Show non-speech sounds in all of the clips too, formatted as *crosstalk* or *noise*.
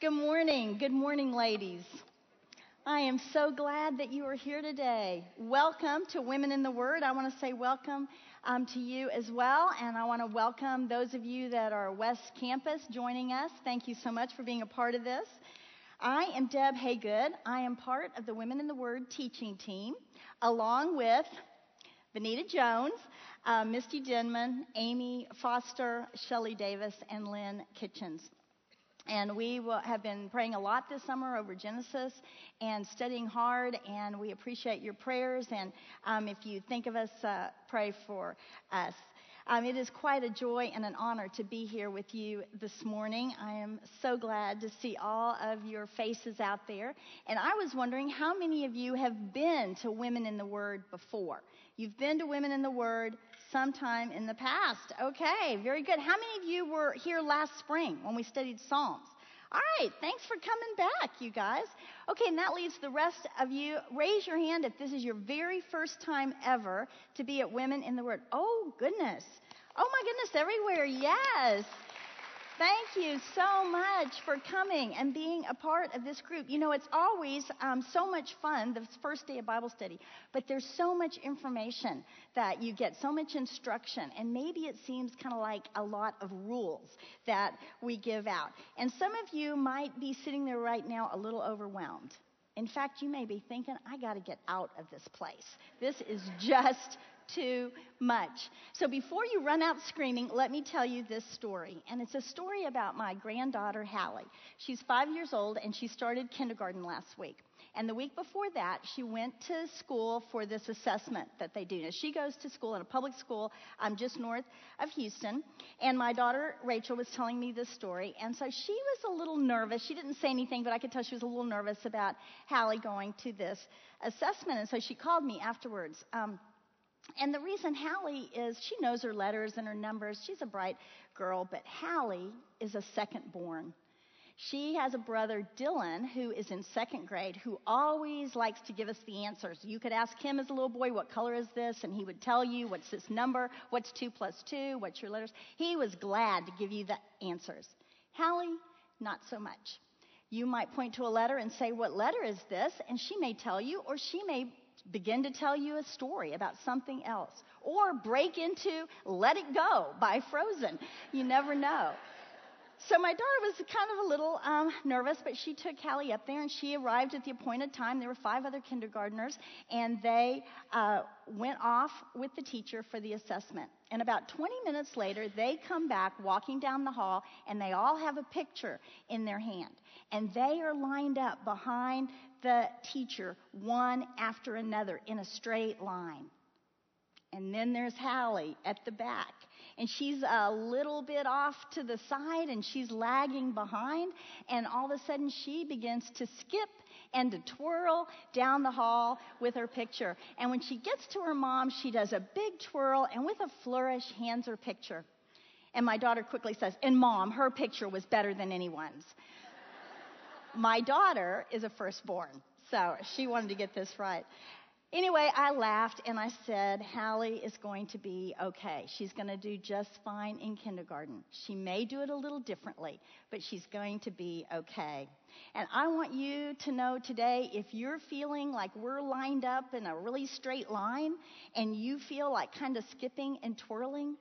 Good morning. Good morning, ladies. I am so glad that you are here today. Welcome to Women in the Word. I want to say welcome um, to you as well, and I want to welcome those of you that are West Campus joining us. Thank you so much for being a part of this. I am Deb Haygood. I am part of the Women in the Word teaching team, along with Benita Jones, uh, Misty Denman, Amy Foster, Shelley Davis, and Lynn Kitchens. And we have been praying a lot this summer over Genesis and studying hard, and we appreciate your prayers. And um, if you think of us, uh, pray for us. Um, it is quite a joy and an honor to be here with you this morning. I am so glad to see all of your faces out there. And I was wondering how many of you have been to Women in the Word before? You've been to Women in the Word sometime in the past. Okay, very good. How many of you were here last spring when we studied Psalms? All right, thanks for coming back, you guys. Okay, and that leaves the rest of you. Raise your hand if this is your very first time ever to be at Women in the Word. Oh, goodness. Oh, my goodness, everywhere. Yes. Thank you so much for coming and being a part of this group. You know, it's always um, so much fun, the first day of Bible study, but there's so much information that you get, so much instruction, and maybe it seems kind of like a lot of rules that we give out. And some of you might be sitting there right now a little overwhelmed. In fact, you may be thinking, I got to get out of this place. This is just too much. So before you run out screaming, let me tell you this story. And it's a story about my granddaughter, Hallie. She's five years old and she started kindergarten last week. And the week before that, she went to school for this assessment that they do. Now, she goes to school in a public school um, just north of Houston. And my daughter, Rachel, was telling me this story. And so she was a little nervous. She didn't say anything, but I could tell she was a little nervous about Hallie going to this assessment. And so she called me afterwards. Um, and the reason Hallie is, she knows her letters and her numbers. She's a bright girl, but Hallie is a second born. She has a brother, Dylan, who is in second grade, who always likes to give us the answers. You could ask him as a little boy, what color is this? And he would tell you, what's this number? What's two plus two? What's your letters? He was glad to give you the answers. Hallie, not so much. You might point to a letter and say, what letter is this? And she may tell you, or she may begin to tell you a story about something else, or break into Let It Go by Frozen. You never know. So my daughter was kind of a little um, nervous, but she took Callie up there and she arrived at the appointed time. There were five other kindergartners, and they uh, went off with the teacher for the assessment. And about 20 minutes later, they come back walking down the hall, and they all have a picture in their hand. And they are lined up behind the teacher, one after another, in a straight line. And then there's Hallie at the back. And she's a little bit off to the side and she's lagging behind. And all of a sudden she begins to skip and to twirl down the hall with her picture. And when she gets to her mom, she does a big twirl and with a flourish hands her picture. And my daughter quickly says, And mom, her picture was better than anyone's. My daughter is a firstborn, so she wanted to get this right. Anyway, I laughed and I said, Hallie is going to be okay. She's going to do just fine in kindergarten. She may do it a little differently, but she's going to be okay. And I want you to know today if you're feeling like we're lined up in a really straight line and you feel like kind of skipping and twirling,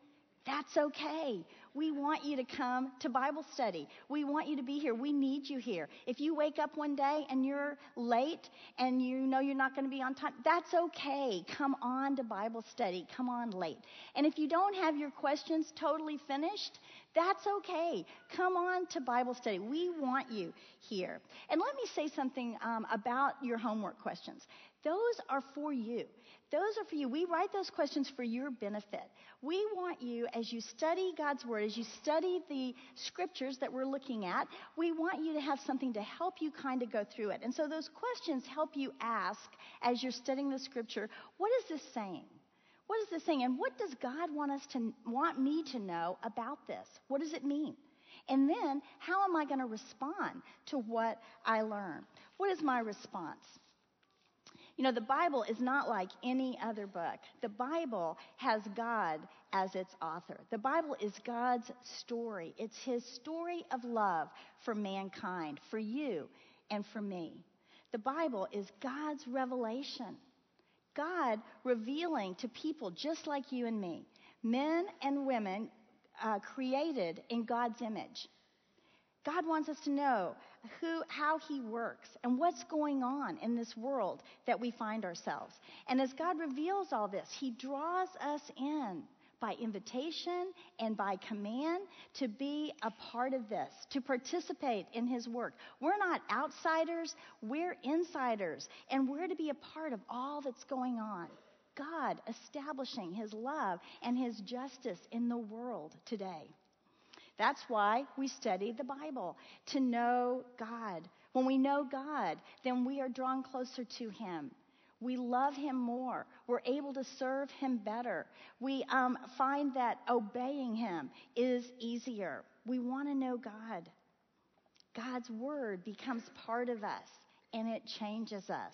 that's okay. We want you to come to Bible study. We want you to be here. We need you here. If you wake up one day and you're late and you know you're not going to be on time, that's okay. Come on to Bible study. Come on late. And if you don't have your questions totally finished, that's okay. Come on to Bible study. We want you here. And let me say something um, about your homework questions. Those are for you. Those are for you. We write those questions for your benefit. We want you, as you study God's Word, as you study the scriptures that we're looking at, we want you to have something to help you kind of go through it. And so those questions help you ask, as you're studying the scripture, what is this saying? What is this saying? And what does God want us to want me to know about this? What does it mean? And then how am I going to respond to what I learn? What is my response? You know, the Bible is not like any other book. The Bible has God as its author. The Bible is God's story. It's His story of love for mankind, for you, and for me. The Bible is God's revelation. God revealing to people just like you and me, men and women uh, created in God's image. God wants us to know who, how He works and what's going on in this world that we find ourselves. And as God reveals all this, He draws us in by invitation and by command to be a part of this, to participate in His work. We're not outsiders, we're insiders, and we're to be a part of all that's going on. God establishing His love and His justice in the world today. That's why we study the Bible, to know God. When we know God, then we are drawn closer to Him. We love Him more. We're able to serve Him better. We um, find that obeying Him is easier. We want to know God. God's Word becomes part of us and it changes us.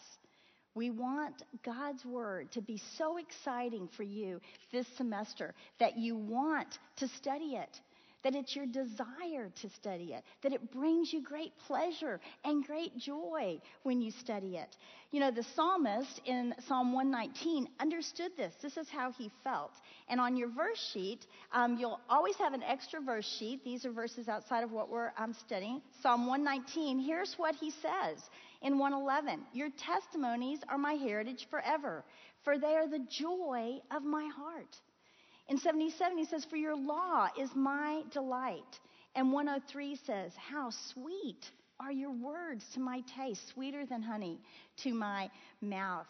We want God's Word to be so exciting for you this semester that you want to study it that it's your desire to study it, that it brings you great pleasure and great joy when you study it. You know, the psalmist in Psalm 119 understood this. This is how he felt. And on your verse sheet, um, you'll always have an extra verse sheet. These are verses outside of what we're um, studying. Psalm 119, here's what he says in 111 Your testimonies are my heritage forever, for they are the joy of my heart. In 77, he says, For your law is my delight. And 103 says, How sweet are your words to my taste, sweeter than honey to my mouth.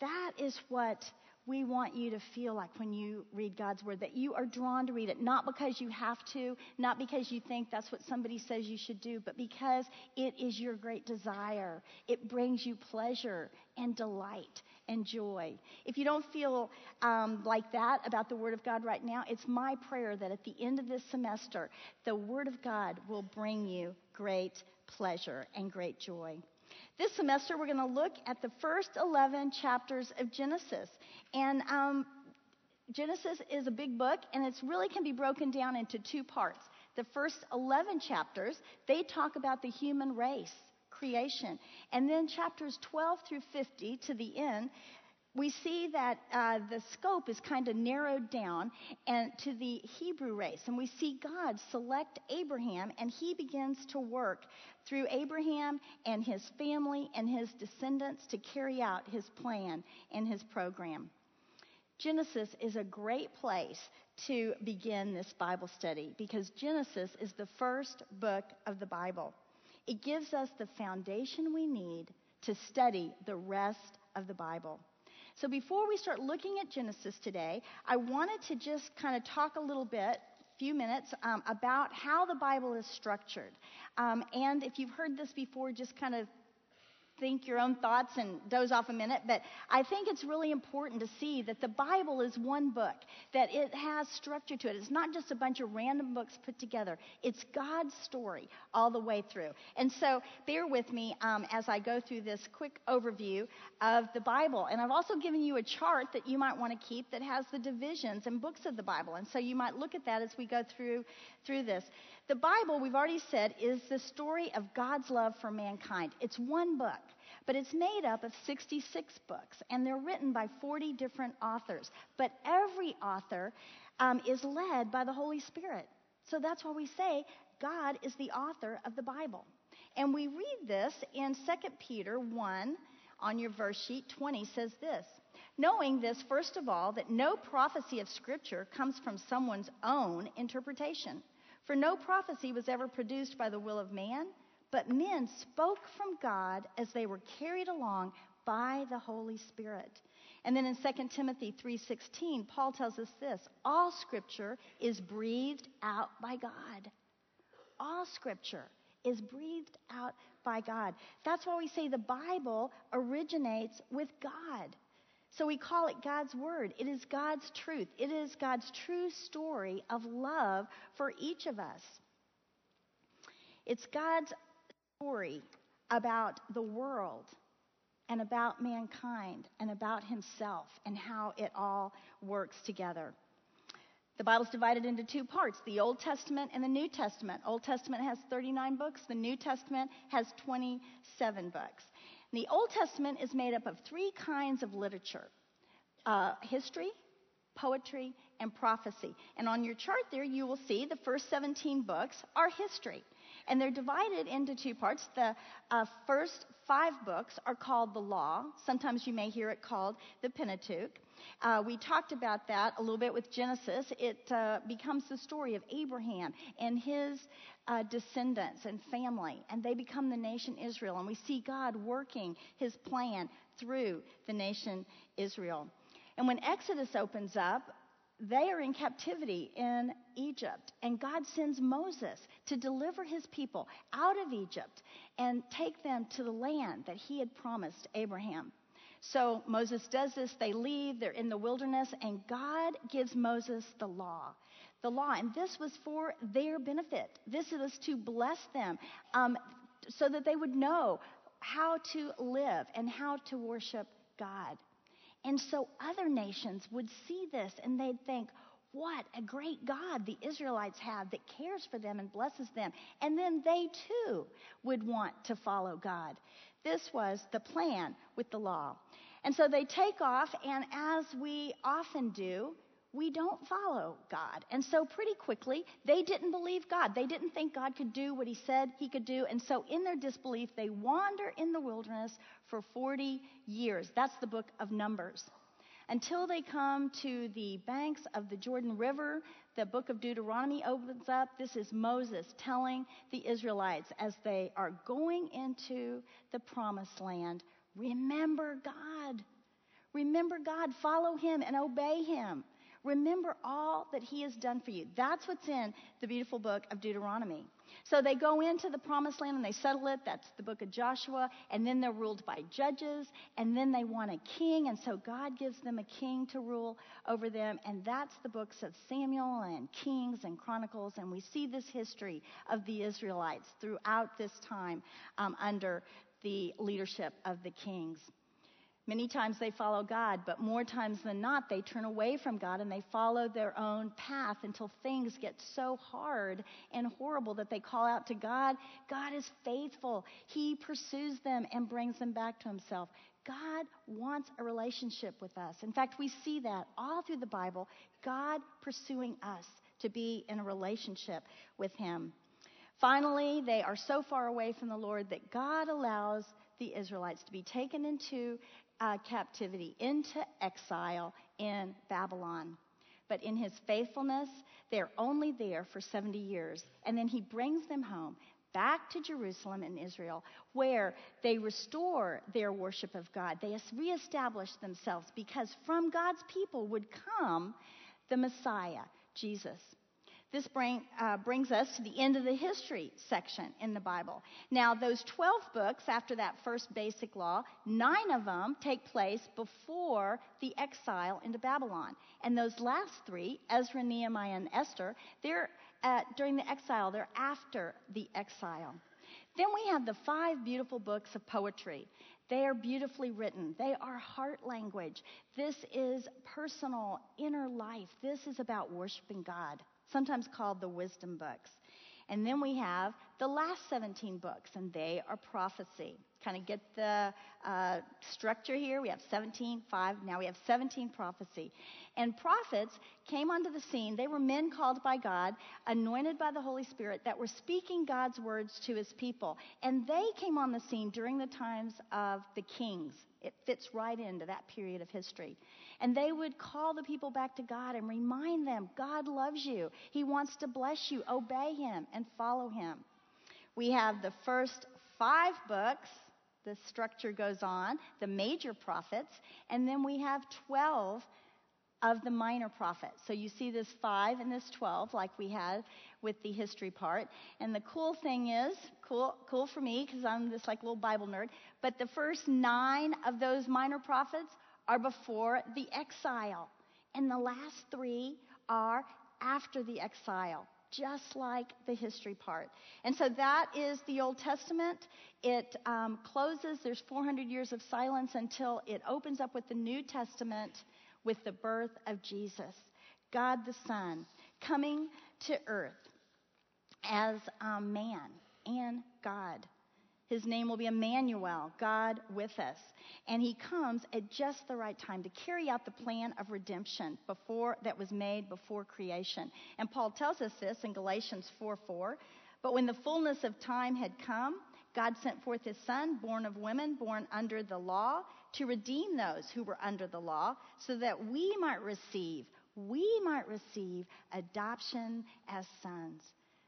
That is what we want you to feel like when you read God's word, that you are drawn to read it, not because you have to, not because you think that's what somebody says you should do, but because it is your great desire. It brings you pleasure and delight and joy. If you don't feel um, like that about the Word of God right now, it's my prayer that at the end of this semester, the Word of God will bring you great pleasure and great joy. This semester, we're going to look at the first 11 chapters of Genesis. And um, Genesis is a big book, and it really can be broken down into two parts. The first 11 chapters, they talk about the human race, creation. And then chapters 12 through 50 to the end, we see that uh, the scope is kind of narrowed down and to the Hebrew race. And we see God select Abraham, and he begins to work through Abraham and his family and his descendants to carry out his plan and his program. Genesis is a great place to begin this Bible study because Genesis is the first book of the Bible. It gives us the foundation we need to study the rest of the Bible. So before we start looking at Genesis today, I wanted to just kind of talk a little bit few minutes um, about how the Bible is structured. Um, and if you've heard this before, just kind of think your own thoughts and doze off a minute, but I think it's really important to see that the Bible is one book, that it has structure to it. It's not just a bunch of random books put together, it's God's story all the way through. And so bear with me um, as I go through this quick overview of the Bible. And I've also given you a chart that you might want to keep that has the divisions and books of the Bible. And so you might look at that as we go through, through this. The Bible, we've already said, is the story of God's love for mankind. It's one book, but it's made up of 66 books, and they're written by 40 different authors. But every author um, is led by the Holy Spirit. So that's why we say God is the author of the Bible. And we read this in 2 Peter 1 on your verse sheet 20 says this Knowing this, first of all, that no prophecy of Scripture comes from someone's own interpretation. For no prophecy was ever produced by the will of man, but men spoke from God as they were carried along by the Holy Spirit. And then in 2 Timothy 3:16, Paul tells us this, all scripture is breathed out by God. All scripture is breathed out by God. That's why we say the Bible originates with God. So we call it God's Word. It is God's truth. It is God's true story of love for each of us. It's God's story about the world and about mankind and about himself and how it all works together. The Bible's divided into two parts the Old Testament and the New Testament. Old Testament has 39 books, the New Testament has 27 books. The Old Testament is made up of three kinds of literature uh, history, poetry, and prophecy. And on your chart there, you will see the first 17 books are history. And they're divided into two parts. The uh, first five books are called the Law. Sometimes you may hear it called the Pentateuch. Uh, we talked about that a little bit with Genesis. It uh, becomes the story of Abraham and his uh, descendants and family, and they become the nation Israel. And we see God working his plan through the nation Israel. And when Exodus opens up, they are in captivity in Egypt, and God sends Moses to deliver his people out of Egypt and take them to the land that he had promised Abraham. So Moses does this, they leave, they're in the wilderness, and God gives Moses the law. The law, and this was for their benefit. This was to bless them um, so that they would know how to live and how to worship God. And so other nations would see this and they'd think, what a great God the Israelites have that cares for them and blesses them. And then they too would want to follow God. This was the plan with the law. And so they take off, and as we often do, we don't follow God. And so, pretty quickly, they didn't believe God. They didn't think God could do what He said He could do. And so, in their disbelief, they wander in the wilderness for 40 years. That's the book of Numbers. Until they come to the banks of the Jordan River, the book of Deuteronomy opens up. This is Moses telling the Israelites as they are going into the promised land remember God. Remember God, follow Him, and obey Him. Remember all that He has done for you. That's what's in the beautiful book of Deuteronomy. So they go into the promised land and they settle it. That's the book of Joshua. And then they're ruled by judges. And then they want a king. And so God gives them a king to rule over them. And that's the books of Samuel and Kings and Chronicles. And we see this history of the Israelites throughout this time um, under the leadership of the kings. Many times they follow God, but more times than not, they turn away from God and they follow their own path until things get so hard and horrible that they call out to God. God is faithful. He pursues them and brings them back to Himself. God wants a relationship with us. In fact, we see that all through the Bible God pursuing us to be in a relationship with Him. Finally, they are so far away from the Lord that God allows the Israelites to be taken into uh, captivity, into exile in Babylon. But in his faithfulness, they're only there for 70 years. And then he brings them home back to Jerusalem and Israel, where they restore their worship of God. They reestablish themselves because from God's people would come the Messiah, Jesus. This bring, uh, brings us to the end of the history section in the Bible. Now, those 12 books after that first basic law, nine of them take place before the exile into Babylon. And those last three, Ezra, Nehemiah, and Esther, they're at, during the exile, they're after the exile. Then we have the five beautiful books of poetry. They are beautifully written. They are heart language. This is personal, inner life. This is about worshiping God sometimes called the wisdom books. And then we have the last 17 books, and they are prophecy. Kind of get the uh, structure here. We have 17, 5, now we have 17 prophecy. And prophets came onto the scene. They were men called by God, anointed by the Holy Spirit, that were speaking God's words to his people. And they came on the scene during the times of the kings. It fits right into that period of history. And they would call the people back to God and remind them God loves you. He wants to bless you. Obey Him and follow Him. We have the first five books. The structure goes on, the major prophets, and then we have 12 of the minor prophets. So you see this 5 and this 12 like we had with the history part. And the cool thing is, cool cool for me cuz I'm this like little Bible nerd, but the first 9 of those minor prophets are before the exile. And the last three are after the exile. Just like the history part. And so that is the Old Testament. It um, closes, there's 400 years of silence until it opens up with the New Testament with the birth of Jesus, God the Son, coming to earth as a man and God. His name will be Emmanuel, God with us. And he comes at just the right time to carry out the plan of redemption before that was made before creation. And Paul tells us this in Galatians 4 4. But when the fullness of time had come, God sent forth his son, born of women, born under the law, to redeem those who were under the law, so that we might receive, we might receive adoption as sons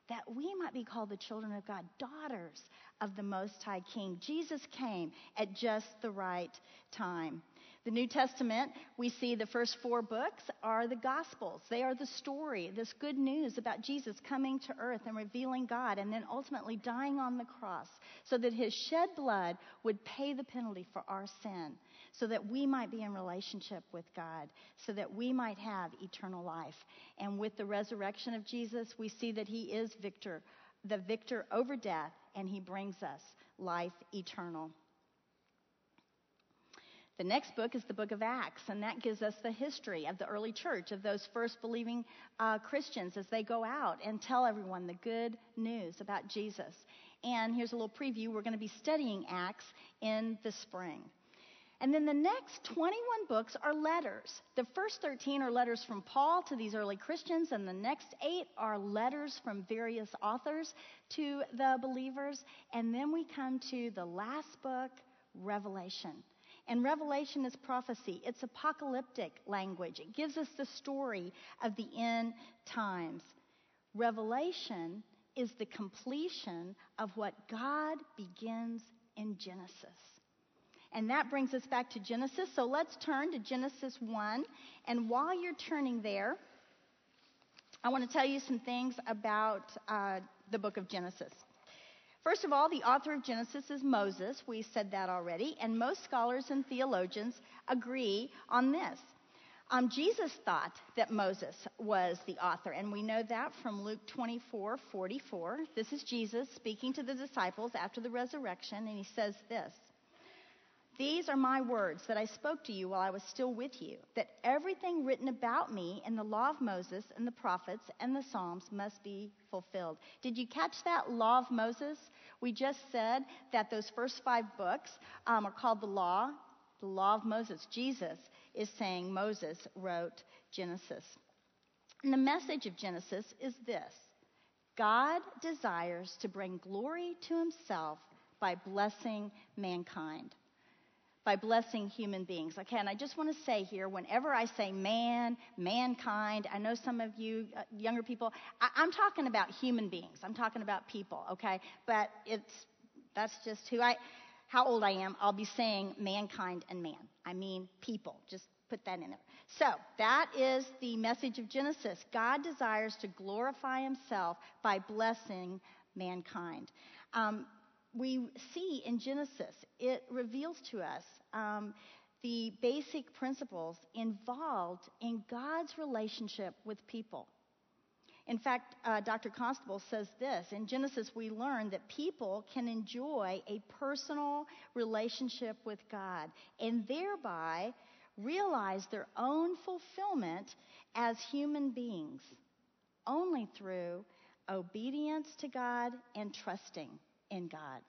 that we might be called the children of God, daughters of the Most High King. Jesus came at just the right time. The New Testament, we see the first four books are the Gospels. They are the story, this good news about Jesus coming to earth and revealing God and then ultimately dying on the cross so that his shed blood would pay the penalty for our sin, so that we might be in relationship with God, so that we might have eternal life. And with the resurrection of Jesus, we see that he is victor, the victor over death, and he brings us life eternal. The next book is the book of Acts, and that gives us the history of the early church, of those first believing uh, Christians as they go out and tell everyone the good news about Jesus. And here's a little preview. We're going to be studying Acts in the spring. And then the next 21 books are letters. The first 13 are letters from Paul to these early Christians, and the next eight are letters from various authors to the believers. And then we come to the last book, Revelation. And Revelation is prophecy, it's apocalyptic language. It gives us the story of the end times. Revelation is the completion of what God begins in Genesis. And that brings us back to Genesis. So let's turn to Genesis 1. And while you're turning there, I want to tell you some things about uh, the book of Genesis. First of all, the author of Genesis is Moses. We said that already. And most scholars and theologians agree on this. Um, Jesus thought that Moses was the author, and we know that from Luke 24 44. This is Jesus speaking to the disciples after the resurrection, and he says this these are my words that I spoke to you while I was still with you, that everything written about me in the law of Moses and the prophets and the Psalms must be fulfilled. Did you catch that law of Moses? We just said that those first five books um, are called the law, the law of Moses. Jesus is saying Moses wrote Genesis. And the message of Genesis is this God desires to bring glory to himself by blessing mankind by blessing human beings. Okay, and I just want to say here, whenever I say man, mankind, I know some of you uh, younger people, I, I'm talking about human beings. I'm talking about people, okay? But it's, that's just who I, how old I am. I'll be saying mankind and man. I mean people. Just put that in there. So, that is the message of Genesis. God desires to glorify himself by blessing mankind. Um, we see in Genesis, it reveals to us um, the basic principles involved in God's relationship with people. In fact, uh, Dr. Constable says this In Genesis, we learn that people can enjoy a personal relationship with God and thereby realize their own fulfillment as human beings only through obedience to God and trusting in God.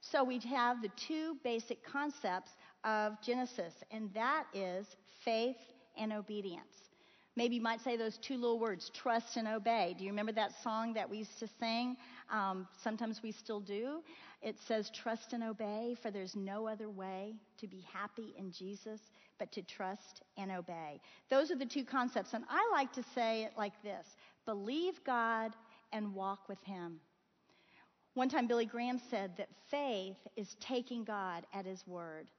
So we have the two basic concepts of Genesis, and that is faith and obedience. Maybe you might say those two little words, trust and obey. Do you remember that song that we used to sing? Um, sometimes we still do. It says, Trust and obey, for there's no other way to be happy in Jesus but to trust and obey. Those are the two concepts. And I like to say it like this believe God and walk with Him. One time, Billy Graham said that faith is taking God at His word.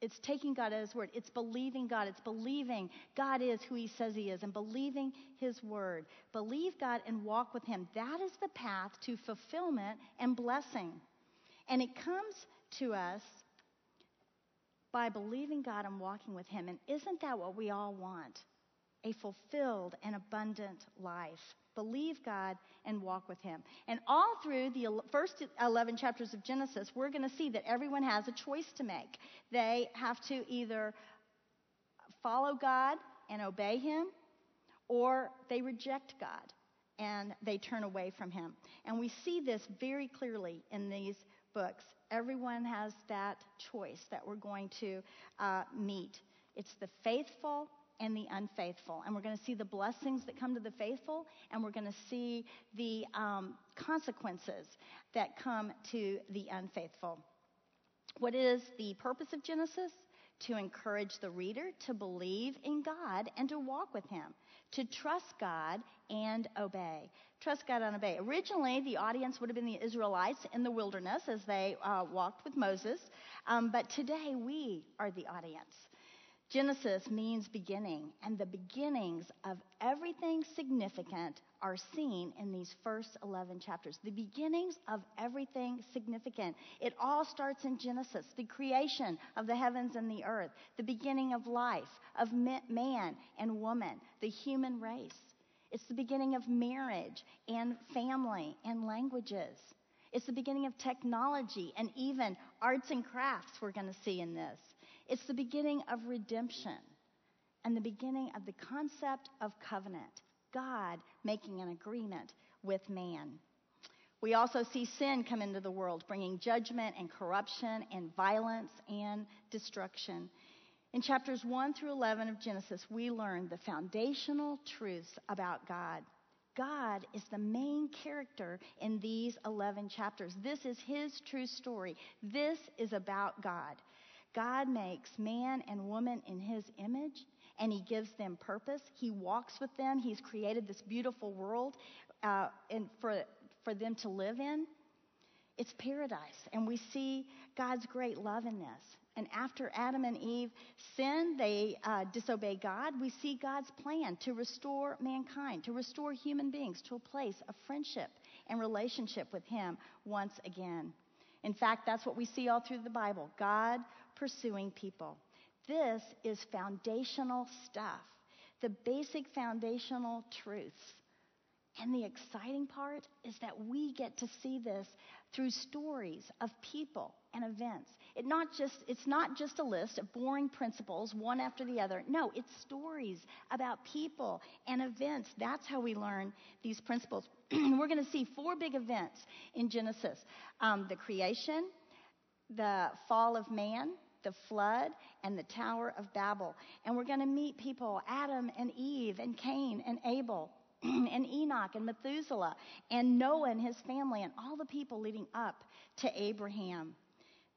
It's taking God at His word. It's believing God. It's believing God is who He says He is and believing His word. Believe God and walk with Him. That is the path to fulfillment and blessing. And it comes to us by believing God and walking with Him. And isn't that what we all want? A fulfilled and abundant life. Believe God and walk with Him. And all through the first 11 chapters of Genesis, we're going to see that everyone has a choice to make. They have to either follow God and obey Him, or they reject God and they turn away from Him. And we see this very clearly in these books. Everyone has that choice that we're going to uh, meet. It's the faithful and the unfaithful. And we're going to see the blessings that come to the faithful, and we're going to see the um, consequences that come to the unfaithful. What is the purpose of Genesis? To encourage the reader to believe in God and to walk with Him, to trust God and obey. Trust God and obey. Originally, the audience would have been the Israelites in the wilderness as they uh, walked with Moses, um, but today we are the audience. Genesis means beginning, and the beginnings of everything significant are seen in these first 11 chapters. The beginnings of everything significant. It all starts in Genesis the creation of the heavens and the earth, the beginning of life, of man and woman, the human race. It's the beginning of marriage and family and languages. It's the beginning of technology and even arts and crafts, we're going to see in this. It's the beginning of redemption and the beginning of the concept of covenant, God making an agreement with man. We also see sin come into the world, bringing judgment and corruption and violence and destruction. In chapters 1 through 11 of Genesis, we learn the foundational truths about God. God is the main character in these 11 chapters. This is his true story. This is about God. God makes man and woman in his image and he gives them purpose. He walks with them. He's created this beautiful world uh, and for, for them to live in. It's paradise. And we see God's great love in this. And after Adam and Eve sin, they uh, disobey God. We see God's plan to restore mankind, to restore human beings to a place of friendship and relationship with Him once again. In fact, that's what we see all through the Bible God pursuing people. This is foundational stuff, the basic foundational truths. And the exciting part is that we get to see this through stories of people and events. It not just, it's not just a list of boring principles, one after the other. No, it's stories about people and events. That's how we learn these principles. *clears throat* We're going to see four big events in Genesis um, the creation, the fall of man, the flood, and the Tower of Babel. And we're going to meet people Adam and Eve, and Cain and Abel. *clears throat* and Enoch and Methuselah and Noah and his family and all the people leading up to Abraham.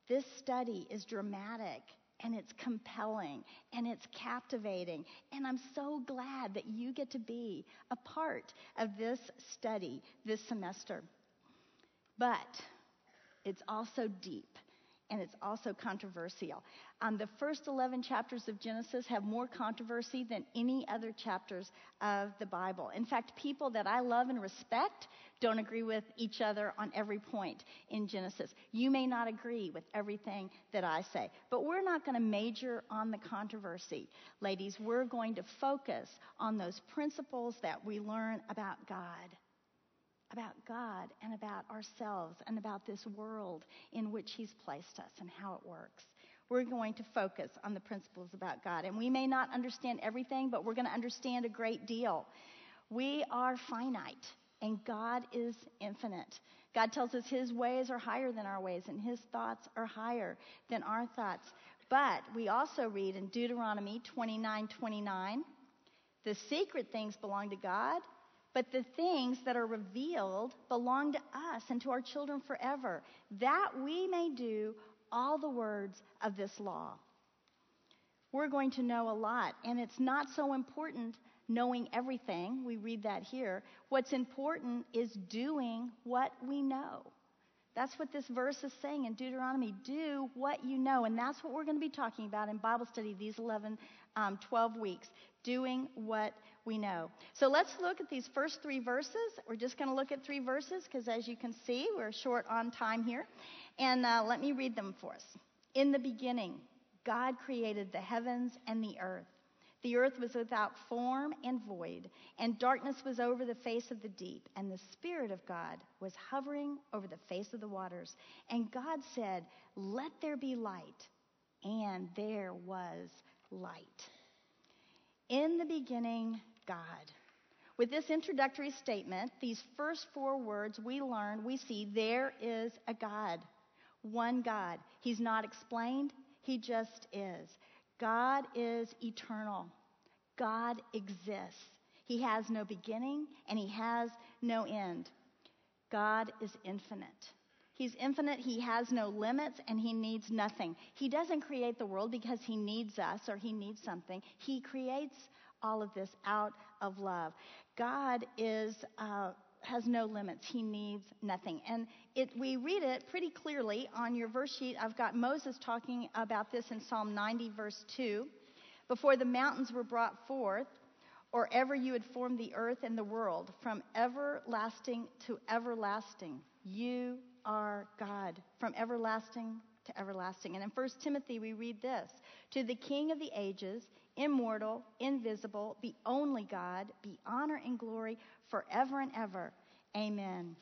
This study is dramatic and it's compelling and it's captivating. And I'm so glad that you get to be a part of this study this semester. But it's also deep and it's also controversial. Um, the first 11 chapters of Genesis have more controversy than any other chapters of the Bible. In fact, people that I love and respect don't agree with each other on every point in Genesis. You may not agree with everything that I say, but we're not going to major on the controversy. Ladies, we're going to focus on those principles that we learn about God about God and about ourselves and about this world in which He's placed us and how it works. We're going to focus on the principles about God. And we may not understand everything, but we're going to understand a great deal. We are finite, and God is infinite. God tells us His ways are higher than our ways, and His thoughts are higher than our thoughts. But we also read in Deuteronomy 29 29, the secret things belong to God, but the things that are revealed belong to us and to our children forever, that we may do all the words of this law. We're going to know a lot, and it's not so important knowing everything. We read that here. What's important is doing what we know. That's what this verse is saying in Deuteronomy. Do what you know. And that's what we're going to be talking about in Bible study these 11, um, 12 weeks. Doing what we know. So let's look at these first three verses. We're just going to look at three verses because, as you can see, we're short on time here. And uh, let me read them for us. In the beginning, God created the heavens and the earth. The earth was without form and void, and darkness was over the face of the deep, and the Spirit of God was hovering over the face of the waters. And God said, Let there be light. And there was light. In the beginning, God. With this introductory statement, these first four words we learn, we see there is a God, one God. He's not explained, He just is. God is eternal. God exists. He has no beginning and he has no end. God is infinite. He's infinite, he has no limits, and he needs nothing. He doesn't create the world because he needs us or he needs something. He creates all of this out of love. God is. Uh, has no limits. He needs nothing. And it, we read it pretty clearly on your verse sheet. I've got Moses talking about this in Psalm 90, verse 2. Before the mountains were brought forth, or ever you had formed the earth and the world, from everlasting to everlasting, you are God. From everlasting to everlasting. And in 1 Timothy, we read this To the King of the ages, immortal, invisible, the only God, be honor and glory forever and ever. Amen.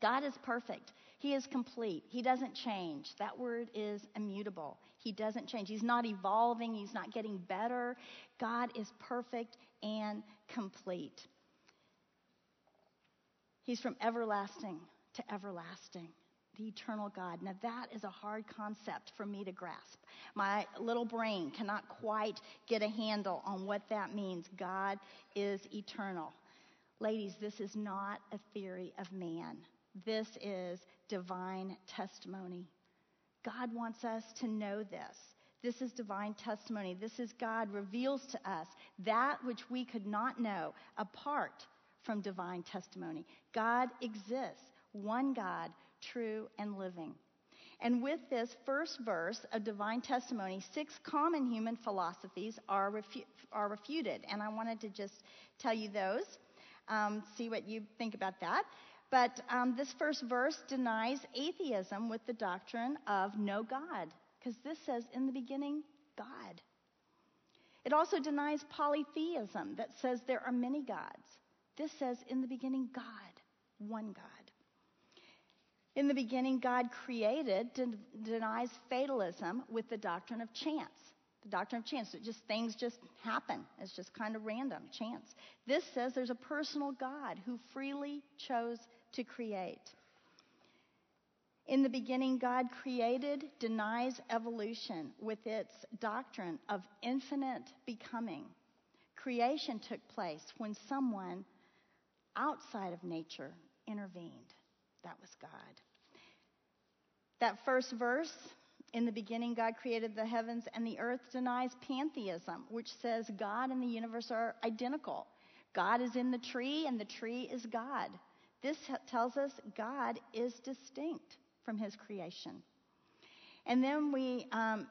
God is perfect. He is complete. He doesn't change. That word is immutable. He doesn't change. He's not evolving. He's not getting better. God is perfect and complete. He's from everlasting to everlasting the eternal God. Now, that is a hard concept for me to grasp. My little brain cannot quite get a handle on what that means. God is eternal. Ladies, this is not a theory of man, this is divine testimony. God wants us to know this. This is divine testimony. This is God reveals to us that which we could not know apart from divine testimony. God exists, one God true, and living. And with this first verse of divine testimony, six common human philosophies are, refu- are refuted. And I wanted to just tell you those, um, see what you think about that. But um, this first verse denies atheism with the doctrine of no God, because this says, in the beginning, God. It also denies polytheism that says there are many gods. This says, in the beginning, God, one God. In the beginning, God created de- denies fatalism with the doctrine of chance. The doctrine of chance, it just things just happen. It's just kind of random, chance. This says there's a personal God who freely chose to create. In the beginning, God created, denies evolution with its doctrine of infinite becoming. Creation took place when someone outside of nature intervened. That was God. That first verse, in the beginning, God created the heavens and the earth, denies pantheism, which says God and the universe are identical. God is in the tree, and the tree is God. This tells us God is distinct from his creation. And then we, um,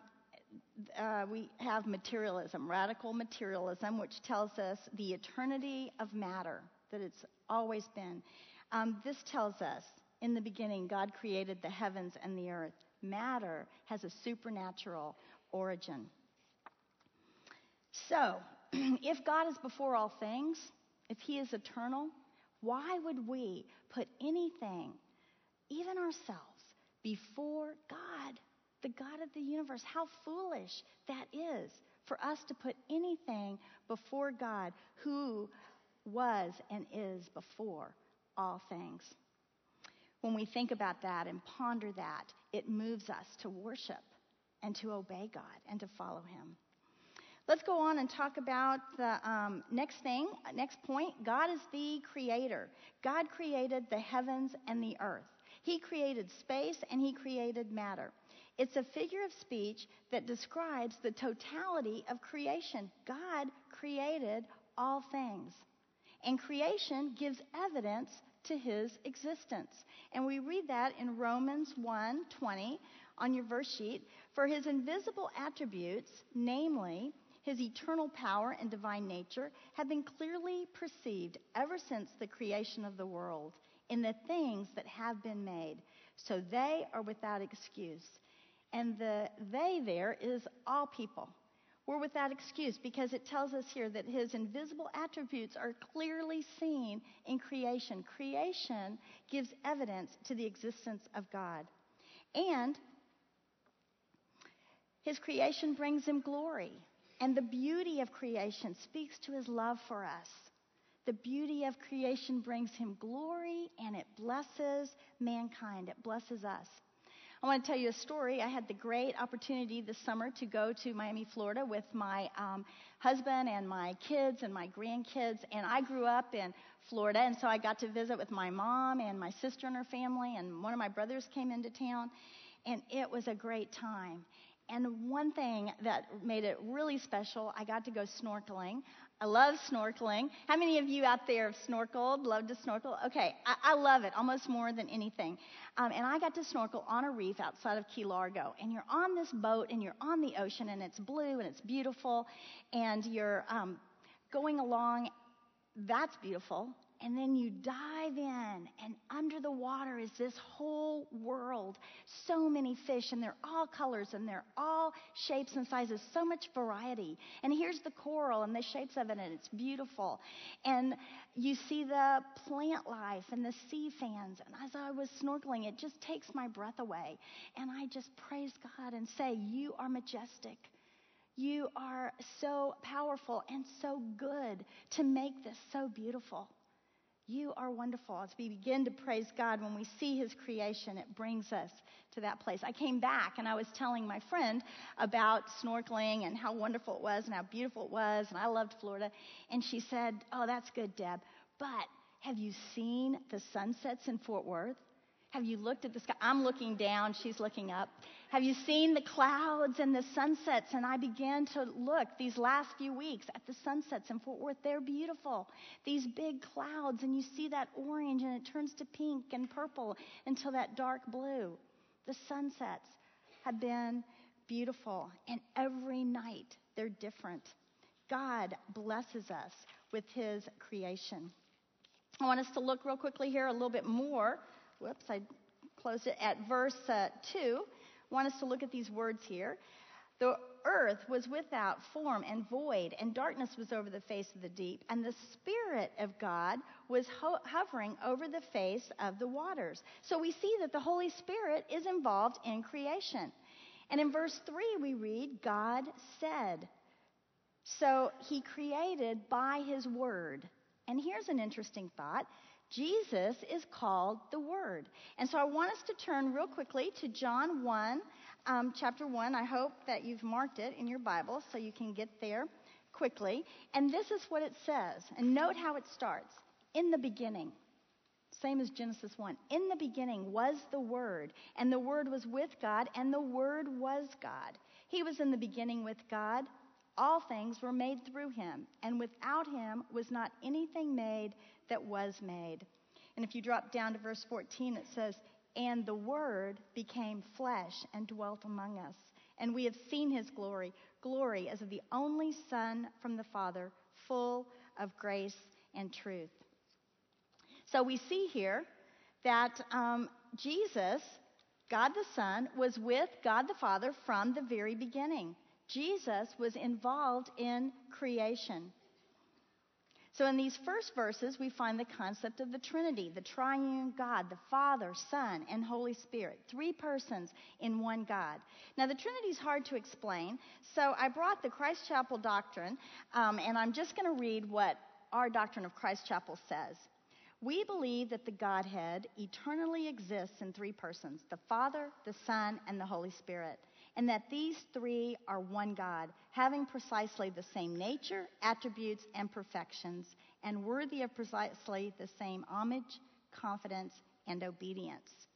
uh, we have materialism, radical materialism, which tells us the eternity of matter, that it's always been. Um, this tells us in the beginning, God created the heavens and the earth. Matter has a supernatural origin. So, *clears throat* if God is before all things, if He is eternal, why would we put anything, even ourselves, before God, the God of the universe? How foolish that is for us to put anything before God who was and is before all things. When we think about that and ponder that, it moves us to worship and to obey God and to follow Him. Let's go on and talk about the um, next thing, next point. God is the creator. God created the heavens and the earth. He created space and He created matter. It's a figure of speech that describes the totality of creation. God created all things. And creation gives evidence to his existence. And we read that in Romans 1:20 on your verse sheet, for his invisible attributes, namely his eternal power and divine nature, have been clearly perceived ever since the creation of the world in the things that have been made. So they are without excuse. And the they there is all people. We're without excuse because it tells us here that his invisible attributes are clearly seen in creation. Creation gives evidence to the existence of God. And his creation brings him glory. And the beauty of creation speaks to his love for us. The beauty of creation brings him glory and it blesses mankind, it blesses us. I want to tell you a story. I had the great opportunity this summer to go to Miami, Florida with my um, husband and my kids and my grandkids. And I grew up in Florida, and so I got to visit with my mom and my sister and her family, and one of my brothers came into town. And it was a great time. And one thing that made it really special, I got to go snorkeling. I love snorkeling. How many of you out there have snorkeled, love to snorkel? Okay, I, I love it almost more than anything. Um, and I got to snorkel on a reef outside of Key Largo. And you're on this boat and you're on the ocean and it's blue and it's beautiful and you're um, going along. That's beautiful. And then you dive in, and under the water is this whole world. So many fish, and they're all colors, and they're all shapes and sizes, so much variety. And here's the coral and the shapes of it, and it's beautiful. And you see the plant life and the sea fans. And as I was snorkeling, it just takes my breath away. And I just praise God and say, You are majestic. You are so powerful and so good to make this so beautiful. You are wonderful. As we begin to praise God, when we see His creation, it brings us to that place. I came back and I was telling my friend about snorkeling and how wonderful it was and how beautiful it was, and I loved Florida. And she said, Oh, that's good, Deb. But have you seen the sunsets in Fort Worth? Have you looked at the sky? I'm looking down, she's looking up. Have you seen the clouds and the sunsets? And I began to look these last few weeks at the sunsets in Fort Worth. They're beautiful. These big clouds, and you see that orange, and it turns to pink and purple until that dark blue. The sunsets have been beautiful, and every night they're different. God blesses us with His creation. I want us to look real quickly here a little bit more whoops, I closed it at verse uh, 2. Want us to look at these words here. The earth was without form and void, and darkness was over the face of the deep, and the Spirit of God was ho- hovering over the face of the waters. So we see that the Holy Spirit is involved in creation. And in verse 3, we read, God said. So he created by his word. And here's an interesting thought Jesus is called the Word. And so I want us to turn real quickly to John 1, um, chapter 1. I hope that you've marked it in your Bible so you can get there quickly. And this is what it says. And note how it starts. In the beginning. Same as Genesis 1. In the beginning was the Word, and the Word was with God, and the Word was God. He was in the beginning with God. All things were made through him, and without him was not anything made that was made. And if you drop down to verse 14, it says, And the Word became flesh and dwelt among us. And we have seen his glory, glory as of the only Son from the Father, full of grace and truth. So we see here that um, Jesus, God the Son, was with God the Father from the very beginning. Jesus was involved in creation. So, in these first verses, we find the concept of the Trinity, the triune God, the Father, Son, and Holy Spirit. Three persons in one God. Now, the Trinity is hard to explain, so I brought the Christ Chapel doctrine, um, and I'm just going to read what our doctrine of Christ Chapel says. We believe that the Godhead eternally exists in three persons the Father, the Son, and the Holy Spirit and that these three are one God, having precisely the same nature, attributes, and perfections, and worthy of precisely the same homage, confidence, and obedience.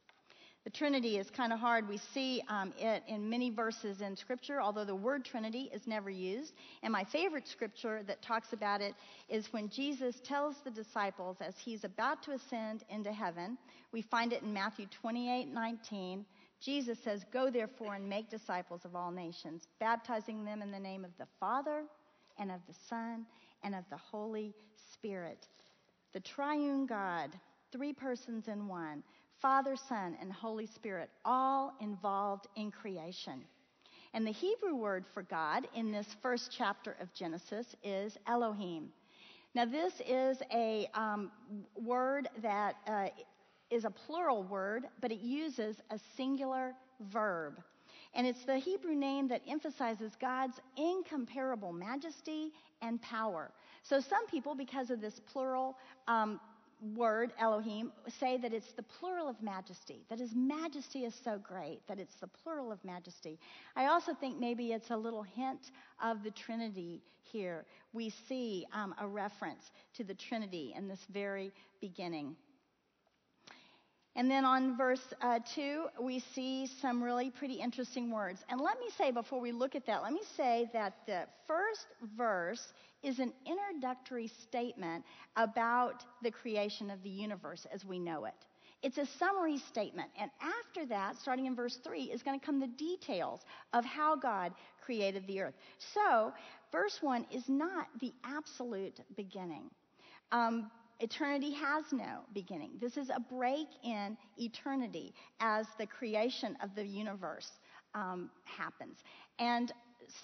The Trinity is kind of hard. We see um, it in many verses in Scripture, although the word Trinity is never used. And my favorite scripture that talks about it is when Jesus tells the disciples as he's about to ascend into heaven. We find it in Matthew 28 19. Jesus says, Go therefore and make disciples of all nations, baptizing them in the name of the Father and of the Son and of the Holy Spirit. The triune God, three persons in one, Father, Son, and Holy Spirit, all involved in creation. And the Hebrew word for God in this first chapter of Genesis is Elohim. Now, this is a um, word that uh, is a plural word, but it uses a singular verb. And it's the Hebrew name that emphasizes God's incomparable majesty and power. So some people, because of this plural um, word, Elohim, say that it's the plural of majesty, that his majesty is so great, that it's the plural of majesty. I also think maybe it's a little hint of the Trinity here. We see um, a reference to the Trinity in this very beginning. And then on verse uh, 2, we see some really pretty interesting words. And let me say, before we look at that, let me say that the first verse is an introductory statement about the creation of the universe as we know it. It's a summary statement. And after that, starting in verse 3, is going to come the details of how God created the earth. So, verse 1 is not the absolute beginning. Um, eternity has no beginning. This is a break in eternity as the creation of the universe um, happens. And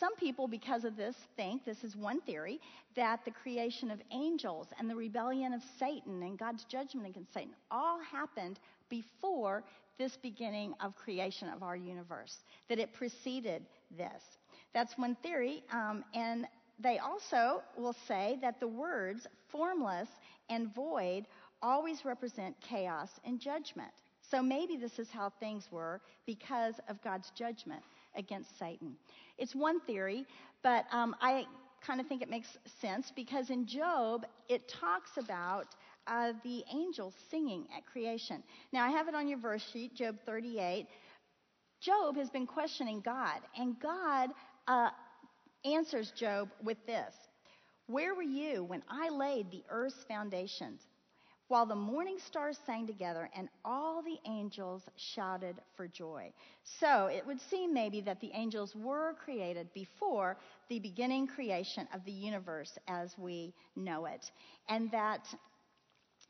some people, because of this, think this is one theory that the creation of angels and the rebellion of Satan and God's judgment against Satan all happened before this beginning of creation of our universe, that it preceded this. That's one theory, um, and they also will say that the words formless and void always represent chaos and judgment. So maybe this is how things were because of God's judgment against Satan. It's one theory, but um, I kind of think it makes sense because in Job, it talks about uh, the angels singing at creation. Now, I have it on your verse sheet, Job 38. Job has been questioning God, and God uh, answers Job with this Where were you when I laid the earth's foundations? while the morning stars sang together and all the angels shouted for joy. So it would seem maybe that the angels were created before the beginning creation of the universe as we know it, and that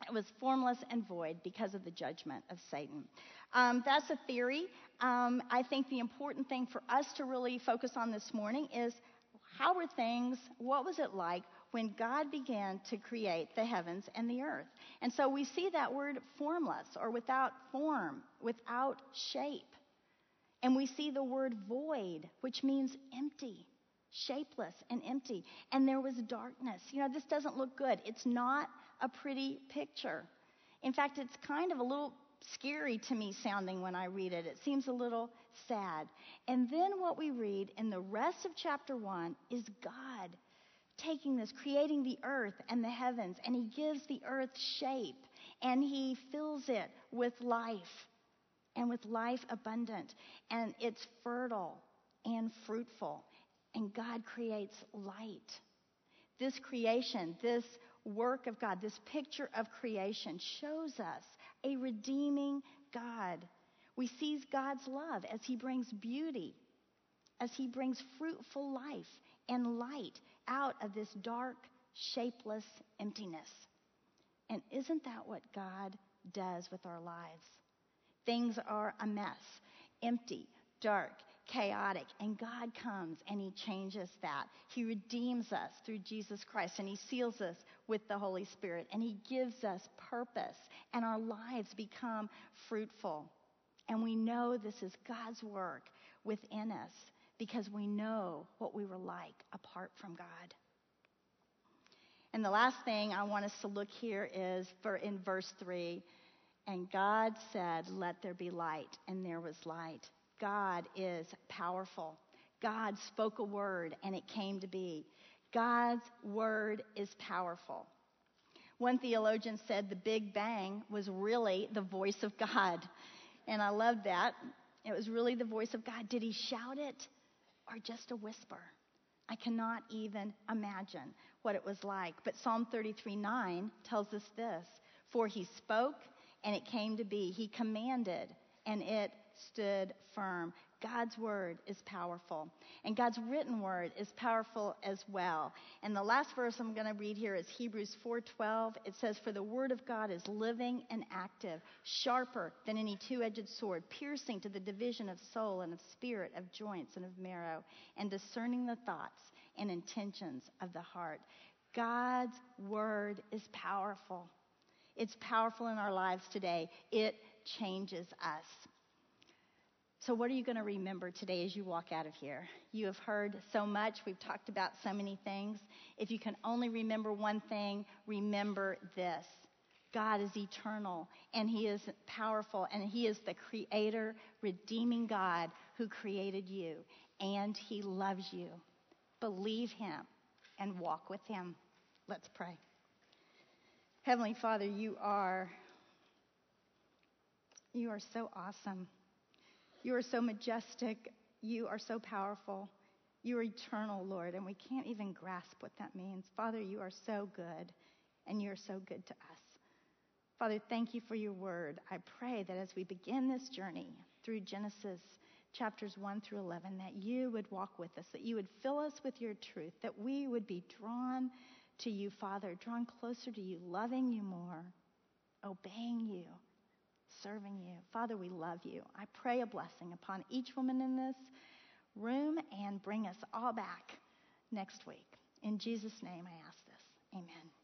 it was formless and void because of the judgment of Satan. Um, that's a theory. Um, I think the important thing for us to really focus on this morning is how were things, what was it like when God began to create the heavens and the earth. And so we see that word formless or without form, without shape. And we see the word void, which means empty, shapeless and empty. And there was darkness. You know, this doesn't look good. It's not a pretty picture. In fact, it's kind of a little scary to me sounding when I read it. It seems a little sad. And then what we read in the rest of chapter 1 is God taking this, creating the earth and the heavens, and he gives the earth shape and he fills it with life and with life abundant. And it's fertile and fruitful. And God creates light. This creation, this work of God, this picture of creation shows us a redeeming God. We see God's love as he brings beauty, as he brings fruitful life and light out of this dark, shapeless emptiness. And isn't that what God does with our lives? Things are a mess, empty, dark, chaotic, and God comes and He changes that. He redeems us through Jesus Christ and He seals us with the Holy Spirit and He gives us purpose and our lives become fruitful. And we know this is God's work within us because we know what we were like apart from God. And the last thing I want us to look here is for in verse 3 and God said, Let there be light, and there was light. God is powerful. God spoke a word, and it came to be. God's word is powerful. One theologian said the Big Bang was really the voice of God. And I loved that. It was really the voice of God. Did he shout it? or just a whisper. I cannot even imagine what it was like. But Psalm 33 9 tells us this For he spoke, and it came to be. He commanded, and it stood firm. God's word is powerful, and God's written word is powerful as well. And the last verse I'm going to read here is Hebrews 4:12. It says, "For the word of God is living and active, sharper than any two-edged sword, piercing to the division of soul and of spirit, of joints and of marrow, and discerning the thoughts and intentions of the heart." God's word is powerful. It's powerful in our lives today. It changes us. So, what are you going to remember today as you walk out of here? You have heard so much. We've talked about so many things. If you can only remember one thing, remember this God is eternal, and He is powerful, and He is the creator, redeeming God who created you, and He loves you. Believe Him and walk with Him. Let's pray. Heavenly Father, you are you are so awesome. You are so majestic. You are so powerful. You are eternal, Lord, and we can't even grasp what that means. Father, you are so good, and you are so good to us. Father, thank you for your word. I pray that as we begin this journey through Genesis chapters 1 through 11, that you would walk with us, that you would fill us with your truth, that we would be drawn to you, Father, drawn closer to you, loving you more, obeying you, serving you. Father, we love you. I pray a blessing upon each woman in this room and bring us all back next week. In Jesus' name, I ask this. Amen.